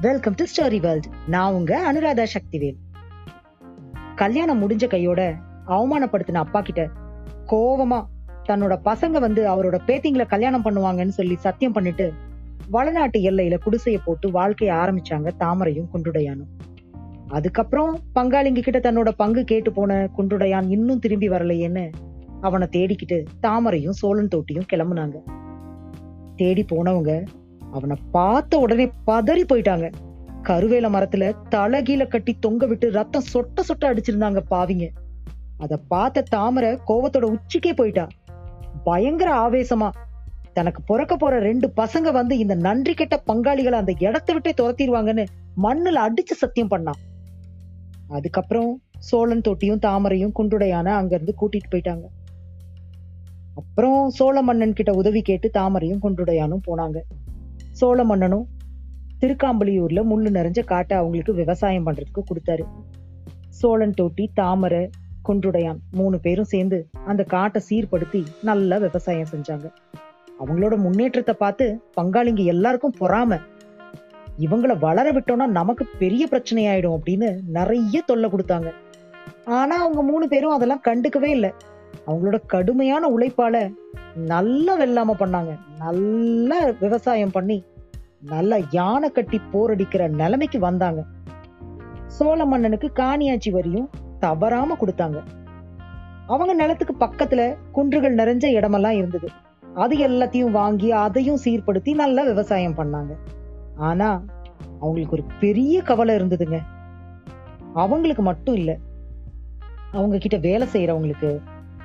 Welcome to story world நான் உங்க அனுராதா சக்திவேல். கல்யாணம் முடிஞ்ச கையோட அவமானப்படுத்தின அப்பா கிட்ட கோவமா தன்னோட பசங்க வந்து அவரோட பேத்திங்களை கல்யாணம் பண்ணுவாங்கன்னு சொல்லி சத்தியம் பண்ணிட்டு வளநாட்டு எல்லையில குடிசைய போட்டு வாழ்க்கைய ஆரம்பிச்சாங்க தாமரையும் குண்டுடையானும். அதுக்கப்புறம் பங்காளிங்க கிட்ட தன்னோட பங்கு கேட்டு போன குண்டுடையான் இன்னும் திரும்பி வரலையேன்னு அவனை தேடிக்கிட்டு தாமரையும் சோழன் தோட்டியும் கிளம்புனாங்க. தேடி போனவங்க அவனை பார்த்த உடனே பதறி போயிட்டாங்க. கருவேல மரத்துல தலகீழ கட்டி தொங்க விட்டு ரத்தம் சொட்ட சொட்ட அடிச்சிருந்தாங்க பாவிங்க. அத பார்த்த தாமரை கோவத்தோட உச்சிக்கே போயிட்டா. பயங்கர ஆவேசமா. தனக்கு பிறக்க போற ரெண்டு பசங்க வந்து இந்த நன்றி கெட்ட பங்காளிகளை அந்த இடத்தை விட்டே துரத்திடுவாங்கன்னு மண்ணுல அடிச்சு சத்தியம் பண்ணான் அதுக்கப்புறம் சோழன் தொட்டியும் தாமரையும் குண்டுடையான அங்க இருந்து கூட்டிட்டு போயிட்டாங்க. அப்புறம் சோழ மன்னன் கிட்ட உதவி கேட்டு தாமரையும் குண்டுடையானும் போனாங்க. சோழ மன்னனும் திருக்காம்பலியூர்ல முள்ளு நிறைஞ்ச காட்டை அவங்களுக்கு விவசாயம் பண்றதுக்கு கொடுத்தாரு. சோழன் தொட்டி தாமரை குன்றுடையான் மூணு பேரும் சேர்ந்து அந்த காட்டை சீர்படுத்தி நல்லா விவசாயம் செஞ்சாங்க. அவங்களோட முன்னேற்றத்தை பார்த்து பங்காளிங்க எல்லாருக்கும் பொறாம இவங்கள வளர விட்டோம்னா நமக்கு பெரிய பிரச்சனை ஆயிடும் அப்படின்னு நிறைய தொல்லை கொடுத்தாங்க. ஆனா அவங்க மூணு பேரும் அதெல்லாம் கண்டுக்கவே இல்லை. அவங்களோட கடுமையான உழைப்பால நல்லா வெள்ளாம பண்ணாங்க. நல்ல விவசாயம் பண்ணி நல்ல யானை கட்டி போரடிக்கிற நிலைமைக்கு வந்தாங்க. சோழ மன்னனுக்கு காணியாச்சி வரியும் தவறாம கொடுத்தாங்க. அவங்க நிலத்துக்கு பக்கத்துல குன்றுகள் நிறைஞ்ச இடமெல்லாம் இருந்தது. அது எல்லாத்தையும் வாங்கி அதையும் சீர்படுத்தி நல்லா விவசாயம் பண்ணாங்க. ஆனா அவங்களுக்கு ஒரு பெரிய கவலை இருந்ததுங்க. அவங்களுக்கு மட்டும் இல்ல. அவங்க கிட்ட வேலை செய்யறவங்களுக்கு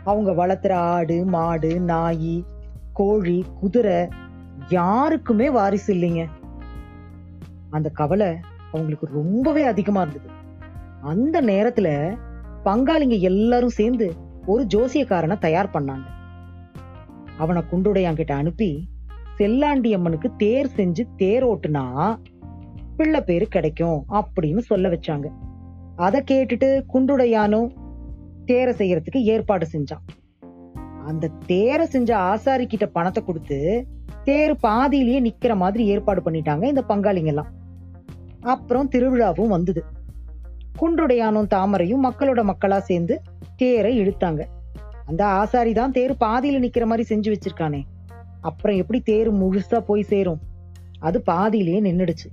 அவங்க வளர்த்துற ஆடு மாடு நாய் கோழி குதிரை யாருக்குமே வாரிசு இல்லைங்க. அந்த கவலை அவங்களுக்கு ரொம்பவே அதிகமா இருந்தது. அந்த நேரத்துல பங்காளிங்க எல்லாரும் சேர்ந்து ஒரு ஜோசியக்காரனை தயார் பண்ணாங்க. அவனை குண்டுடையாங்கிட்ட அனுப்பி செல்லாண்டி அம்மனுக்கு தேர் செஞ்சு தேர் ஓட்டுனா பிள்ளை பேரு கிடைக்கும் அப்படின்னு சொல்ல வச்சாங்க. அதை கேட்டுட்டு குண்டுடையானும் தேரை செய்யறதுக்கு ஏற்பாடு செஞ்சான். அந்த தேரை செஞ்ச ஆசாரி கிட்ட பணத்தை கொடுத்து தேர் பாதியிலேயே நிக்கிற மாதிரி ஏற்பாடு பண்ணிட்டாங்க இந்த பங்காளிங்க எல்லாம் அப்புறம் திருவிழாவும் வந்தது. குன்றுடையானும் தாமரையும் மக்களோட மக்களா சேர்ந்து தேரை இழுத்தாங்க. அந்த ஆசாரி தான் தேர் பாதியில நிக்கிற மாதிரி செஞ்சு வச்சிருக்கானே. அப்புறம் எப்படி தேர் முழுசா போய் சேரும்? அது பாதியிலேயே நின்னுடுச்சு.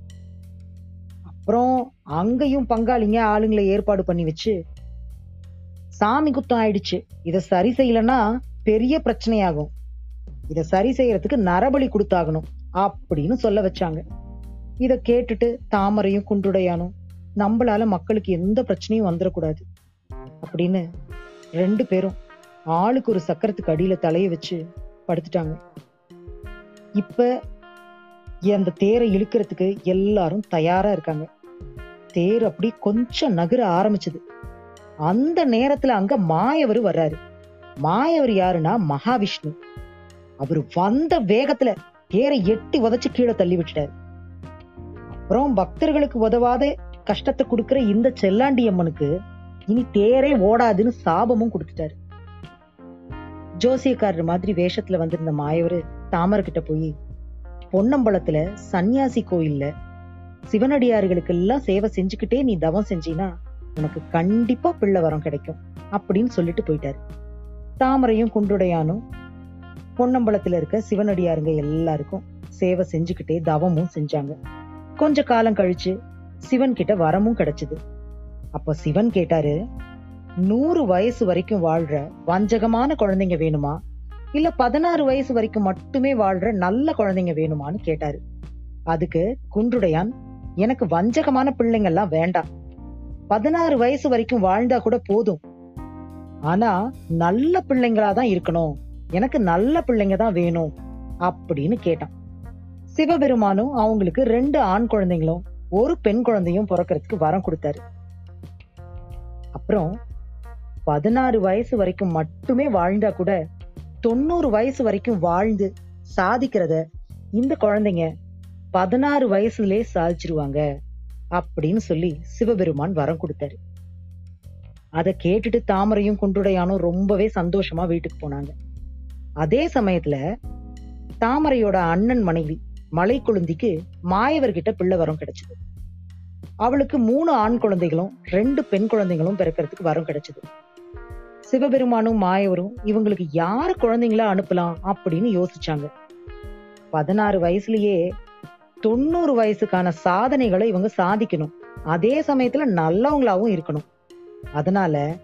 அப்புறம் அங்கேயும் பங்காளிங்க ஆளுங்களை ஏற்பாடு பண்ணி வச்சு சாமி குத்தம் ஆயிடுச்சு. இதை சரி செய்யலன்னா பெரிய பிரச்சனையாகும். இதை சரி செய்யறதுக்கு நரபலி கொடுத்தாகணும் அப்படின்னு சொல்ல வச்சாங்க. இதை கேட்டுட்டு தாமரையும் குன்றுடையானும் நம்மளால மக்களுக்கு எந்த பிரச்சனையும் வந்துடக்கூடாது அப்படின்னு ரெண்டு பேரும் ஆளுக்கு ஒரு சக்கரத்துக்கு அடியில தலைய வச்சு படுத்துட்டாங்க. இப்ப அந்த தேரை இழுக்கிறதுக்கு எல்லாரும் தயாரா இருக்காங்க. தேர் அப்படி கொஞ்சம் நகர ஆரம்பிச்சது. அந்த நேரத்துல அங்க மாயவர் வர்றாரு. மாயவர் யாருன்னா மகாவிஷ்ணு. அவர் வந்த வேகத்துல தேரை எட்டி உதச்சு கீழே தள்ளி விட்டுட்டாரு. அப்புறம் பக்தர்களுக்கு உதவாத கஷ்டத்தை கொடுக்கிற இந்த செல்லாண்டி அம்மனுக்கு இனி தேரே ஓடாதுன்னு சாபமும் கொடுத்துட்டாரு. ஜோசியக்காரர் மாதிரி வேஷத்துல வந்திருந்த மாயவரு தாமரை கிட்ட போய் பொன்னம்பலத்துல சன்னியாசி கோயில்ல சிவனடியார்களுக்கு எல்லாம் சேவை செஞ்சுக்கிட்டே நீ தவம் செஞ்சீனா உனக்கு கண்டிப்பா பிள்ளை வரம் கிடைக்கும் அப்படின்னு சொல்லிட்டு போயிட்டாரு. தாமரையும் குண்டுடையானும் பொன்னம்பலத்துல இருக்க சிவனடியாருங்க எல்லாருக்கும் சேவை செஞ்சுக்கிட்டே தவமும் செஞ்சாங்க. கொஞ்ச காலம் கழிச்சு சிவன் கிட்ட வரமும் கிடைச்சது. அப்ப சிவன் கேட்டாரு நூறு வயசு வரைக்கும் வாழ்ற வஞ்சகமான குழந்தைங்க வேணுமா? இல்ல பதினாறு வயசு வரைக்கும் மட்டுமே வாழ்ற நல்ல குழந்தைங்க வேணுமான்னு கேட்டாரு. அதுக்கு குன்றுடையான் எனக்கு வஞ்சகமான பிள்ளைங்க எல்லாம் வேண்டாம். பதினாறு வயசு வரைக்கும் வாழ்ந்தா கூட போதும். ஆனா நல்ல பிள்ளைங்களா தான் இருக்கணும். எனக்கு நல்ல பிள்ளைங்க தான் வேணும் அப்படின்னு கேட்டான். சிவபெருமானும் அவங்களுக்கு ரெண்டு ஆண் குழந்தைங்களும் ஒரு பெண் குழந்தையும் பிறக்கிறதுக்கு வரம் கொடுத்தாரு. அப்புறம் பதினாறு வயசு வரைக்கும் மட்டுமே வாழ்ந்தா கூட தொண்ணூறு வயசு வரைக்கும் வாழ்ந்து சாதிக்கிறத இந்த குழந்தைங்க பதினாறு வயசுலயே சாதிச்சிருவாங்க. அப்படின்னு சொல்லி சிவபெருமான் வரம் கொடுத்தாரு. அதை கேட்டுட்டு தாமரையும் குண்டுடையானும் ரொம்பவே சந்தோஷமா வீட்டுக்கு போனாங்க. அதே சமயத்துல தாமரையோட அண்ணன் மனைவி மலை குழந்தைக்கு மாயவர்கிட்ட பிள்ளை வரம் கிடைச்சது. அவளுக்கு மூணு ஆண் குழந்தைகளும் ரெண்டு பெண் குழந்தைகளும் பிறக்கிறதுக்கு வரம் கிடைச்சது. சிவபெருமானும் மாயவரும் இவங்களுக்கு யாரு குழந்தைங்களா அனுப்பலாம் அப்படின்னு யோசிச்சாங்க. பதினாறு வயசுலயே தொண்ணூறு வயசுக்கான சாதனைகளை இவங்க சாதிக்கணும். அதே சமயத்துல நல்லவங்களாவும் இருக்கணும். அதனால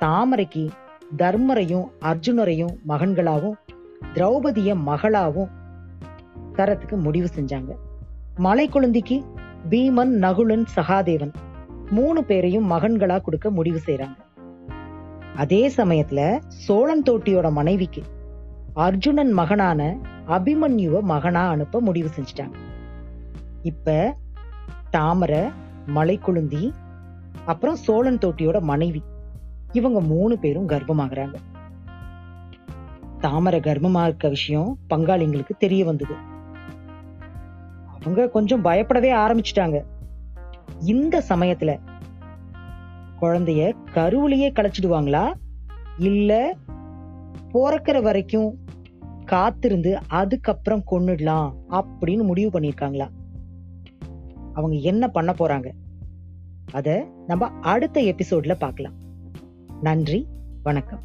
தாமரைக்கு தர்மரையும் அர்ஜுனரையும் மகன்களாகவும் திரௌபதிய மகளாவும் தரத்துக்கு முடிவு செஞ்சாங்க. மலை குழந்தைக்கு பீமன் நகுலன் சகாதேவன் மூணு பேரையும் மகன்களா கொடுக்க முடிவு செய்யறாங்க அதே சமயத்துல சோழன் தோட்டியோட மனைவிக்கு அர்ஜுனன் மகனான அபிமன்யுவ மகனா அனுப்ப முடிவு செஞ்சுட்டாங்க. இப்ப தாமரை மலைக்குழுந்தி அப்புறம் சோழன் தோட்டியோட மனைவி. இவங்க மூணு பேரும் கர்ப்பமாகறாங்க. தாமரை கர்ப்பமா இருக்க விஷயம் பங்காளிங்களுக்கு தெரிய வந்தது. அவங்க கொஞ்சம் பயப்படவே ஆரம்பிச்சிட்டாங்க. இந்த சமயத்துல குழந்தைய கருவிலேயே களைச்சிடுவாங்களா இல்ல பிறக்கிற வரைக்கும் காத்திருந்து அதுக்கப்புறம் கொன்னுடலாம் அப்படின்னு முடிவு பண்ணிருக்காங்களா அவங்க என்ன பண்ண போறாங்க? அதை நம்ம அடுத்த எபிசோட்ல பார்க்கலாம். நன்றி வணக்கம்.